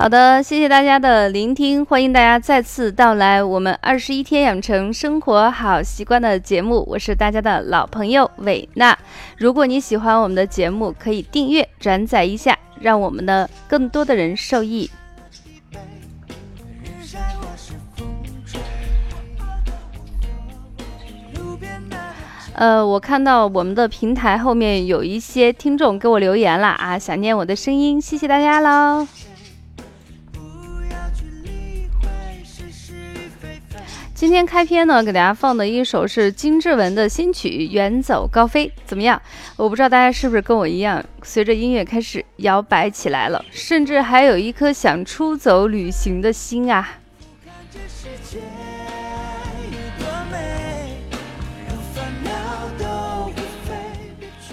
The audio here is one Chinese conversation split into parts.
好的，谢谢大家的聆听，欢迎大家再次到来我们二十一天养成生活好习惯的节目，我是大家的老朋友伟娜。如果你喜欢我们的节目，可以订阅转载一下，让我们的更多的人受益。呃，我看到我们的平台后面有一些听众给我留言了啊，想念我的声音，谢谢大家喽。今天开篇呢，给大家放的一首是金志文的新曲《远走高飞》，怎么样？我不知道大家是不是跟我一样，随着音乐开始摇摆起来了，甚至还有一颗想出走旅行的心啊！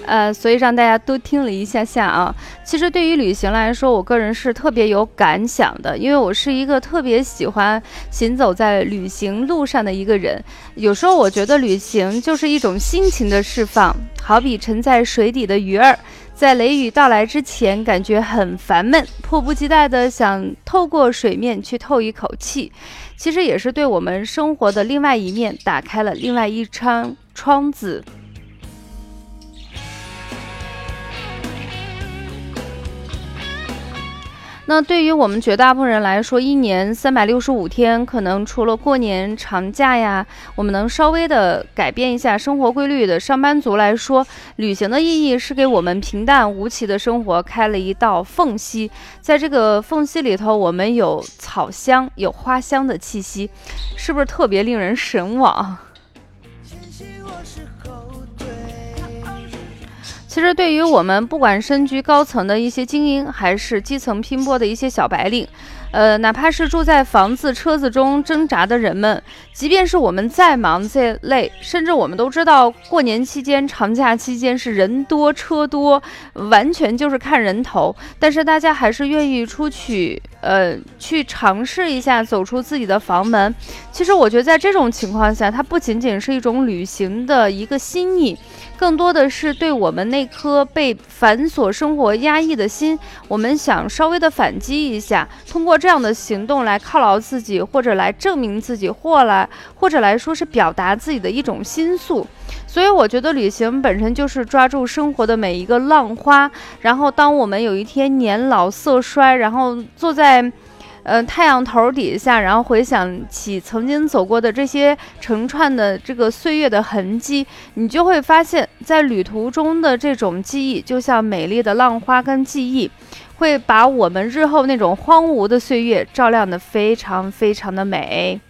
呃，所以让大家都听了一下下啊。其实对于旅行来说，我个人是特别有感想的，因为我是一个特别喜欢行走在旅行路上的一个人。有时候我觉得旅行就是一种心情的释放，好比沉在水底的鱼儿，在雷雨到来之前感觉很烦闷，迫不及待的想透过水面去透一口气。其实也是对我们生活的另外一面打开了另外一窗窗子。那对于我们绝大部分人来说，一年三百六十五天，可能除了过年长假呀，我们能稍微的改变一下生活规律的上班族来说，旅行的意义是给我们平淡无奇的生活开了一道缝隙，在这个缝隙里头，我们有草香，有花香的气息，是不是特别令人神往？其实，对于我们不管身居高层的一些精英，还是基层拼搏的一些小白领。呃，哪怕是住在房子、车子中挣扎的人们，即便是我们再忙再累，甚至我们都知道过年期间、长假期间是人多车多，完全就是看人头。但是大家还是愿意出去，呃，去尝试一下走出自己的房门。其实我觉得在这种情况下，它不仅仅是一种旅行的一个心意，更多的是对我们那颗被繁琐生活压抑的心，我们想稍微的反击一下，通过。这样的行动来犒劳自己，或者来证明自己，或来或者来说是表达自己的一种心素。所以我觉得旅行本身就是抓住生活的每一个浪花。然后当我们有一天年老色衰，然后坐在，呃太阳头底下，然后回想起曾经走过的这些成串的这个岁月的痕迹，你就会发现，在旅途中的这种记忆，就像美丽的浪花跟记忆。会把我们日后那种荒芜的岁月照亮的非常非常的美。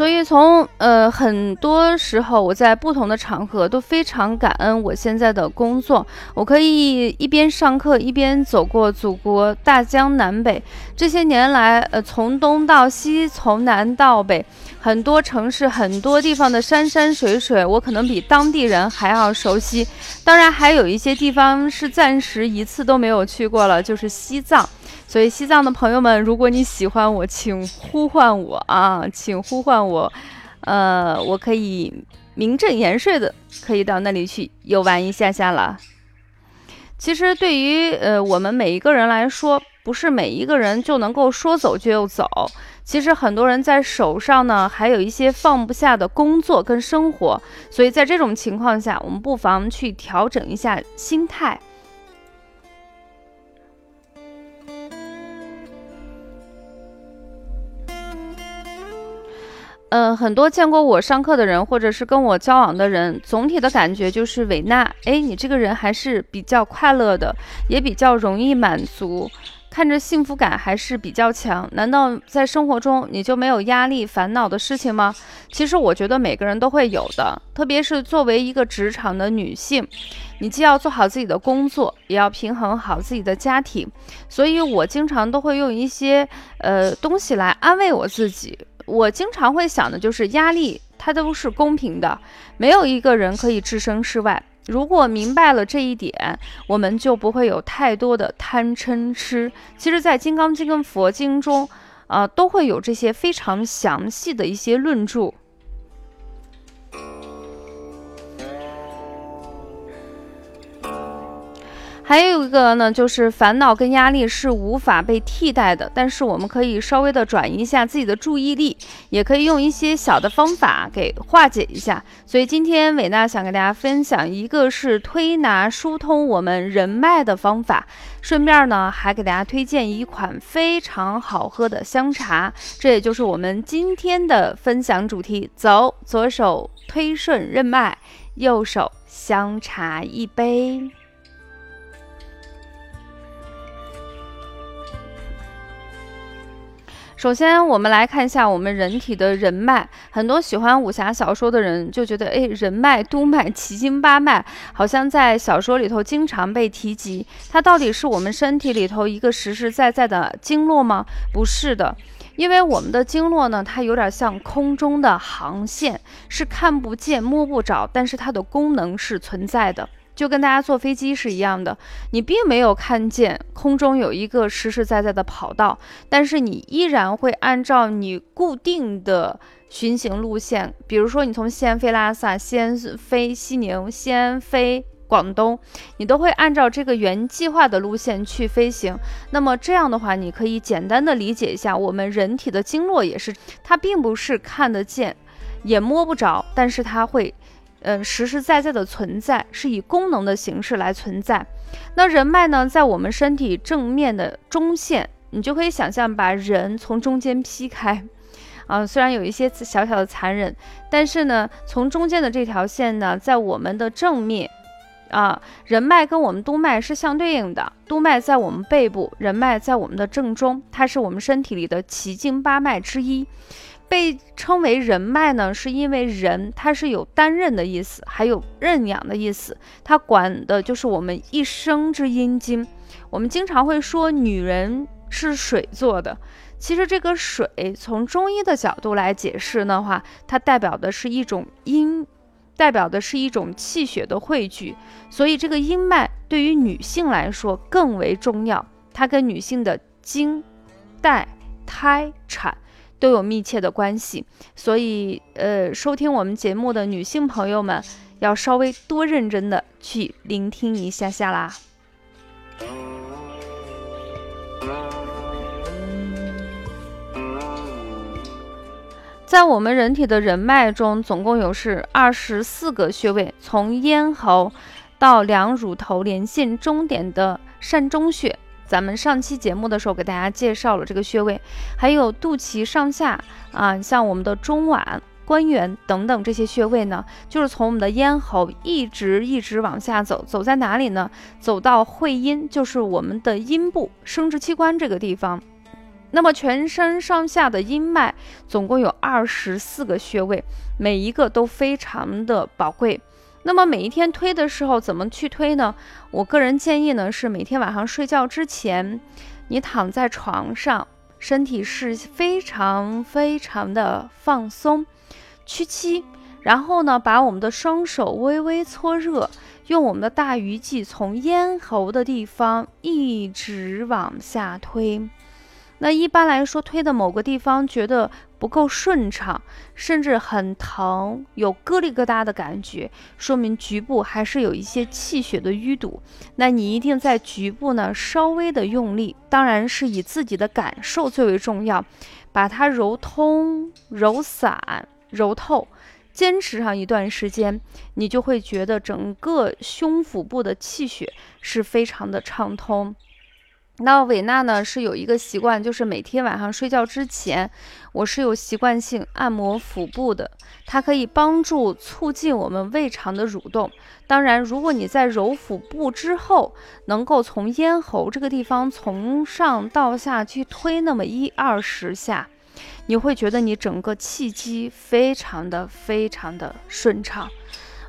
所以从呃很多时候，我在不同的场合都非常感恩我现在的工作，我可以一边上课一边走过祖国大江南北。这些年来，呃从东到西，从南到北，很多城市很多地方的山山水水，我可能比当地人还要熟悉。当然，还有一些地方是暂时一次都没有去过了，就是西藏。所以，西藏的朋友们，如果你喜欢我，请呼唤我啊，请呼唤我，呃，我可以名正言顺的可以到那里去游玩一下下了。其实，对于呃我们每一个人来说，不是每一个人就能够说走就走。其实，很多人在手上呢，还有一些放不下的工作跟生活。所以在这种情况下，我们不妨去调整一下心态。嗯，很多见过我上课的人，或者是跟我交往的人，总体的感觉就是维娜，哎，你这个人还是比较快乐的，也比较容易满足，看着幸福感还是比较强。难道在生活中你就没有压力、烦恼的事情吗？其实我觉得每个人都会有的，特别是作为一个职场的女性，你既要做好自己的工作，也要平衡好自己的家庭。所以我经常都会用一些呃东西来安慰我自己。我经常会想的就是压力，它都是公平的，没有一个人可以置身事外。如果明白了这一点，我们就不会有太多的贪嗔痴。其实，在《金刚经》跟佛经中，啊，都会有这些非常详细的一些论著。还有一个呢，就是烦恼跟压力是无法被替代的，但是我们可以稍微的转移一下自己的注意力，也可以用一些小的方法给化解一下。所以今天伟娜想跟大家分享，一个是推拿疏通我们人脉的方法，顺便呢还给大家推荐一款非常好喝的香茶，这也就是我们今天的分享主题。走，左手推顺任脉，右手香茶一杯。首先，我们来看一下我们人体的人脉。很多喜欢武侠小说的人就觉得，哎，人脉、督脉、奇经八脉，好像在小说里头经常被提及。它到底是我们身体里头一个实实在在的经络吗？不是的，因为我们的经络呢，它有点像空中的航线，是看不见、摸不着，但是它的功能是存在的。就跟大家坐飞机是一样的，你并没有看见空中有一个实实在在的跑道，但是你依然会按照你固定的巡行路线，比如说你从西安飞拉萨，西安飞西宁，西安飞广东，你都会按照这个原计划的路线去飞行。那么这样的话，你可以简单的理解一下，我们人体的经络也是，它并不是看得见，也摸不着，但是它会。嗯，实实在在的存在是以功能的形式来存在。那人脉呢，在我们身体正面的中线，你就可以想象把人从中间劈开。啊，虽然有一些小小的残忍，但是呢，从中间的这条线呢，在我们的正面，啊，人脉跟我们督脉是相对应的。督脉在我们背部，人脉在我们的正中，它是我们身体里的奇经八脉之一。被称为人脉呢，是因为人它是有担任的意思，还有认养的意思，它管的就是我们一生之阴经。我们经常会说女人是水做的，其实这个水从中医的角度来解释的话，它代表的是一种阴，代表的是一种气血的汇聚，所以这个阴脉对于女性来说更为重要，它跟女性的经、带、胎、产。都有密切的关系，所以，呃，收听我们节目的女性朋友们，要稍微多认真的去聆听一下下啦。在我们人体的人脉中，总共有是二十四个穴位，从咽喉到两乳头连线终点的膻中穴。咱们上期节目的时候给大家介绍了这个穴位，还有肚脐上下啊，像我们的中脘、关元等等这些穴位呢，就是从我们的咽喉一直一直往下走，走在哪里呢？走到会阴，就是我们的阴部生殖器官这个地方。那么全身上下的阴脉总共有二十四个穴位，每一个都非常的宝贵。那么每一天推的时候怎么去推呢？我个人建议呢是每天晚上睡觉之前，你躺在床上，身体是非常非常的放松，屈膝，然后呢把我们的双手微微搓热，用我们的大鱼际从咽喉的地方一直往下推。那一般来说，推的某个地方觉得不够顺畅，甚至很疼，有咯里咯哒的感觉，说明局部还是有一些气血的淤堵。那你一定在局部呢稍微的用力，当然是以自己的感受最为重要，把它揉通、揉散、揉透，坚持上一段时间，你就会觉得整个胸腹部的气血是非常的畅通。那伟娜呢是有一个习惯，就是每天晚上睡觉之前，我是有习惯性按摩腹部的，它可以帮助促进我们胃肠的蠕动。当然，如果你在揉腹部之后，能够从咽喉这个地方从上到下去推那么一二十下，你会觉得你整个气机非常的非常的顺畅。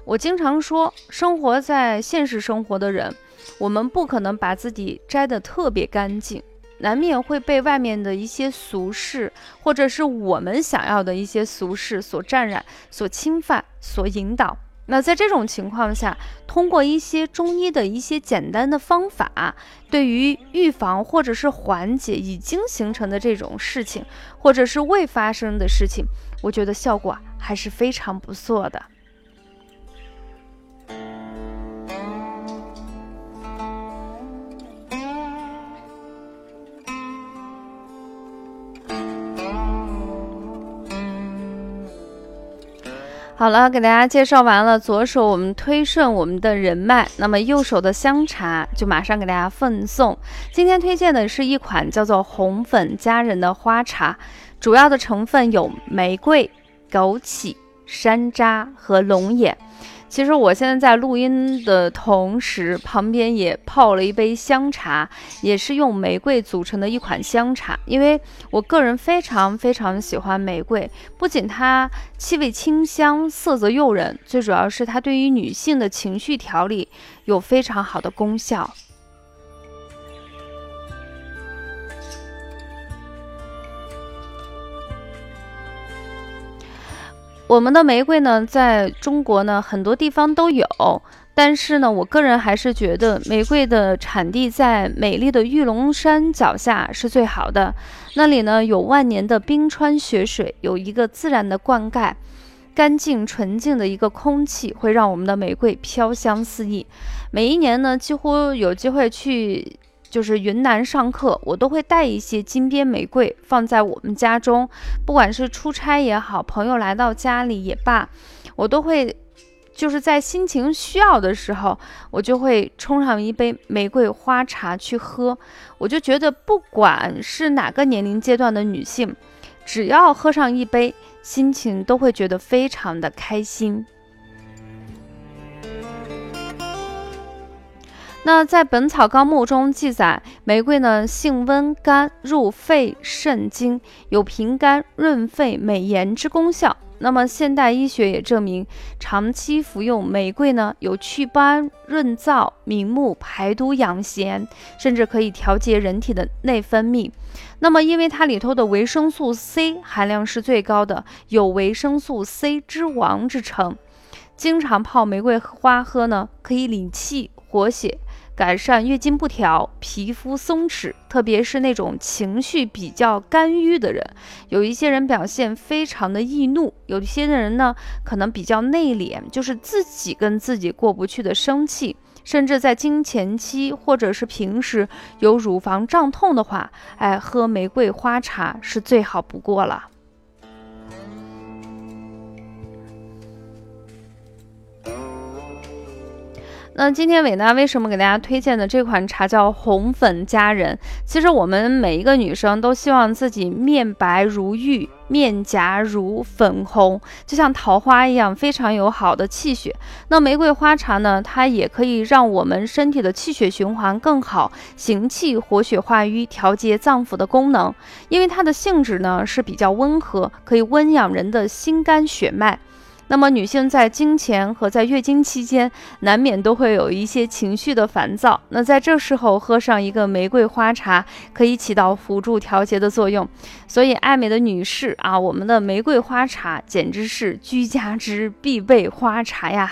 我经常说，生活在现实生活的人。我们不可能把自己摘得特别干净，难免会被外面的一些俗事，或者是我们想要的一些俗事所沾染、所侵犯、所引导。那在这种情况下，通过一些中医的一些简单的方法，对于预防或者是缓解已经形成的这种事情，或者是未发生的事情，我觉得效果还是非常不错的。好了，给大家介绍完了。左手我们推顺我们的人脉，那么右手的香茶就马上给大家奉送。今天推荐的是一款叫做红粉佳人的花茶，主要的成分有玫瑰、枸杞、山楂和龙眼。其实我现在在录音的同时，旁边也泡了一杯香茶，也是用玫瑰组成的一款香茶。因为我个人非常非常喜欢玫瑰，不仅它气味清香、色泽诱人，最主要是它对于女性的情绪调理有非常好的功效。我们的玫瑰呢，在中国呢很多地方都有，但是呢，我个人还是觉得玫瑰的产地在美丽的玉龙山脚下是最好的。那里呢有万年的冰川雪水，有一个自然的灌溉，干净纯净的一个空气，会让我们的玫瑰飘香四溢。每一年呢，几乎有机会去。就是云南上课，我都会带一些金边玫瑰放在我们家中，不管是出差也好，朋友来到家里也罢，我都会就是在心情需要的时候，我就会冲上一杯玫瑰花茶去喝。我就觉得，不管是哪个年龄阶段的女性，只要喝上一杯，心情都会觉得非常的开心。那在《本草纲目》中记载，玫瑰呢性温甘，入肺肾经，有平肝润肺、美颜之功效。那么现代医学也证明，长期服用玫瑰呢，有祛斑、润燥、明目、排毒养颜，甚至可以调节人体的内分泌。那么因为它里头的维生素 C 含量是最高的，有维生素 C 之王之称。经常泡玫瑰花喝呢，可以理气活血。改善月经不调、皮肤松弛，特别是那种情绪比较肝郁的人，有一些人表现非常的易怒，有一些人呢可能比较内敛，就是自己跟自己过不去的生气，甚至在经前期或者是平时有乳房胀痛的话，哎，喝玫瑰花茶是最好不过了。那今天伟娜为什么给大家推荐的这款茶叫红粉佳人？其实我们每一个女生都希望自己面白如玉，面颊如粉红，就像桃花一样，非常有好的气血。那玫瑰花茶呢，它也可以让我们身体的气血循环更好，行气活血化瘀，调节脏腑的功能。因为它的性质呢是比较温和，可以温养人的心肝血脉。那么，女性在经前和在月经期间，难免都会有一些情绪的烦躁。那在这时候喝上一个玫瑰花茶，可以起到辅助调节的作用。所以，爱美的女士啊，我们的玫瑰花茶简直是居家之必备花茶呀。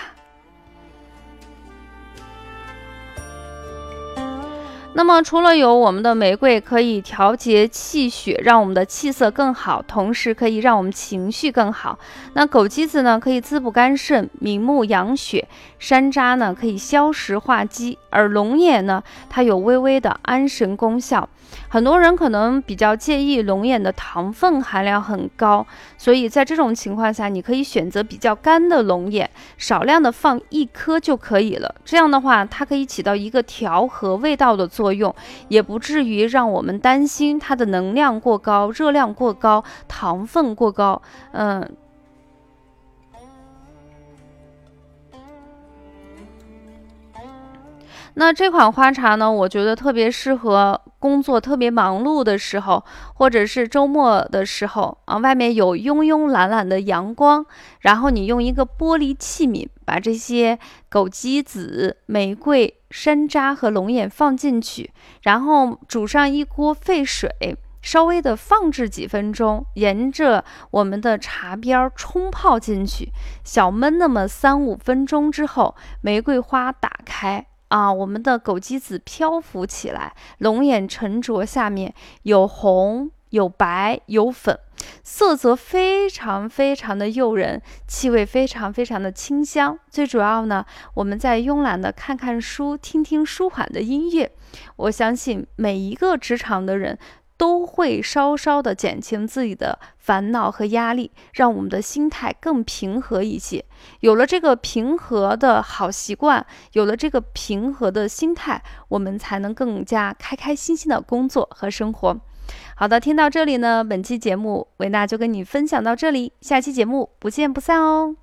那么，除了有我们的玫瑰可以调节气血，让我们的气色更好，同时可以让我们情绪更好。那枸杞子呢，可以滋补肝肾、明目养血；山楂呢，可以消食化积；而龙眼呢，它有微微的安神功效。很多人可能比较介意龙眼的糖分含量很高，所以在这种情况下，你可以选择比较干的龙眼，少量的放一颗就可以了。这样的话，它可以起到一个调和味道的作用，也不至于让我们担心它的能量过高、热量过高、糖分过高。嗯。那这款花茶呢，我觉得特别适合工作特别忙碌的时候，或者是周末的时候啊，外面有慵慵懒懒的阳光，然后你用一个玻璃器皿把这些枸杞子、玫瑰、山楂和龙眼放进去，然后煮上一锅沸水，稍微的放置几分钟，沿着我们的茶边冲泡进去，小焖那么三五分钟之后，玫瑰花打开。啊，我们的枸杞子漂浮起来，龙眼沉着，下面有红、有白、有粉，色泽非常非常的诱人，气味非常非常的清香。最主要呢，我们在慵懒的看看书，听听舒缓的音乐，我相信每一个职场的人。都会稍稍的减轻自己的烦恼和压力，让我们的心态更平和一些。有了这个平和的好习惯，有了这个平和的心态，我们才能更加开开心心的工作和生活。好的，听到这里呢，本期节目维娜就跟你分享到这里，下期节目不见不散哦。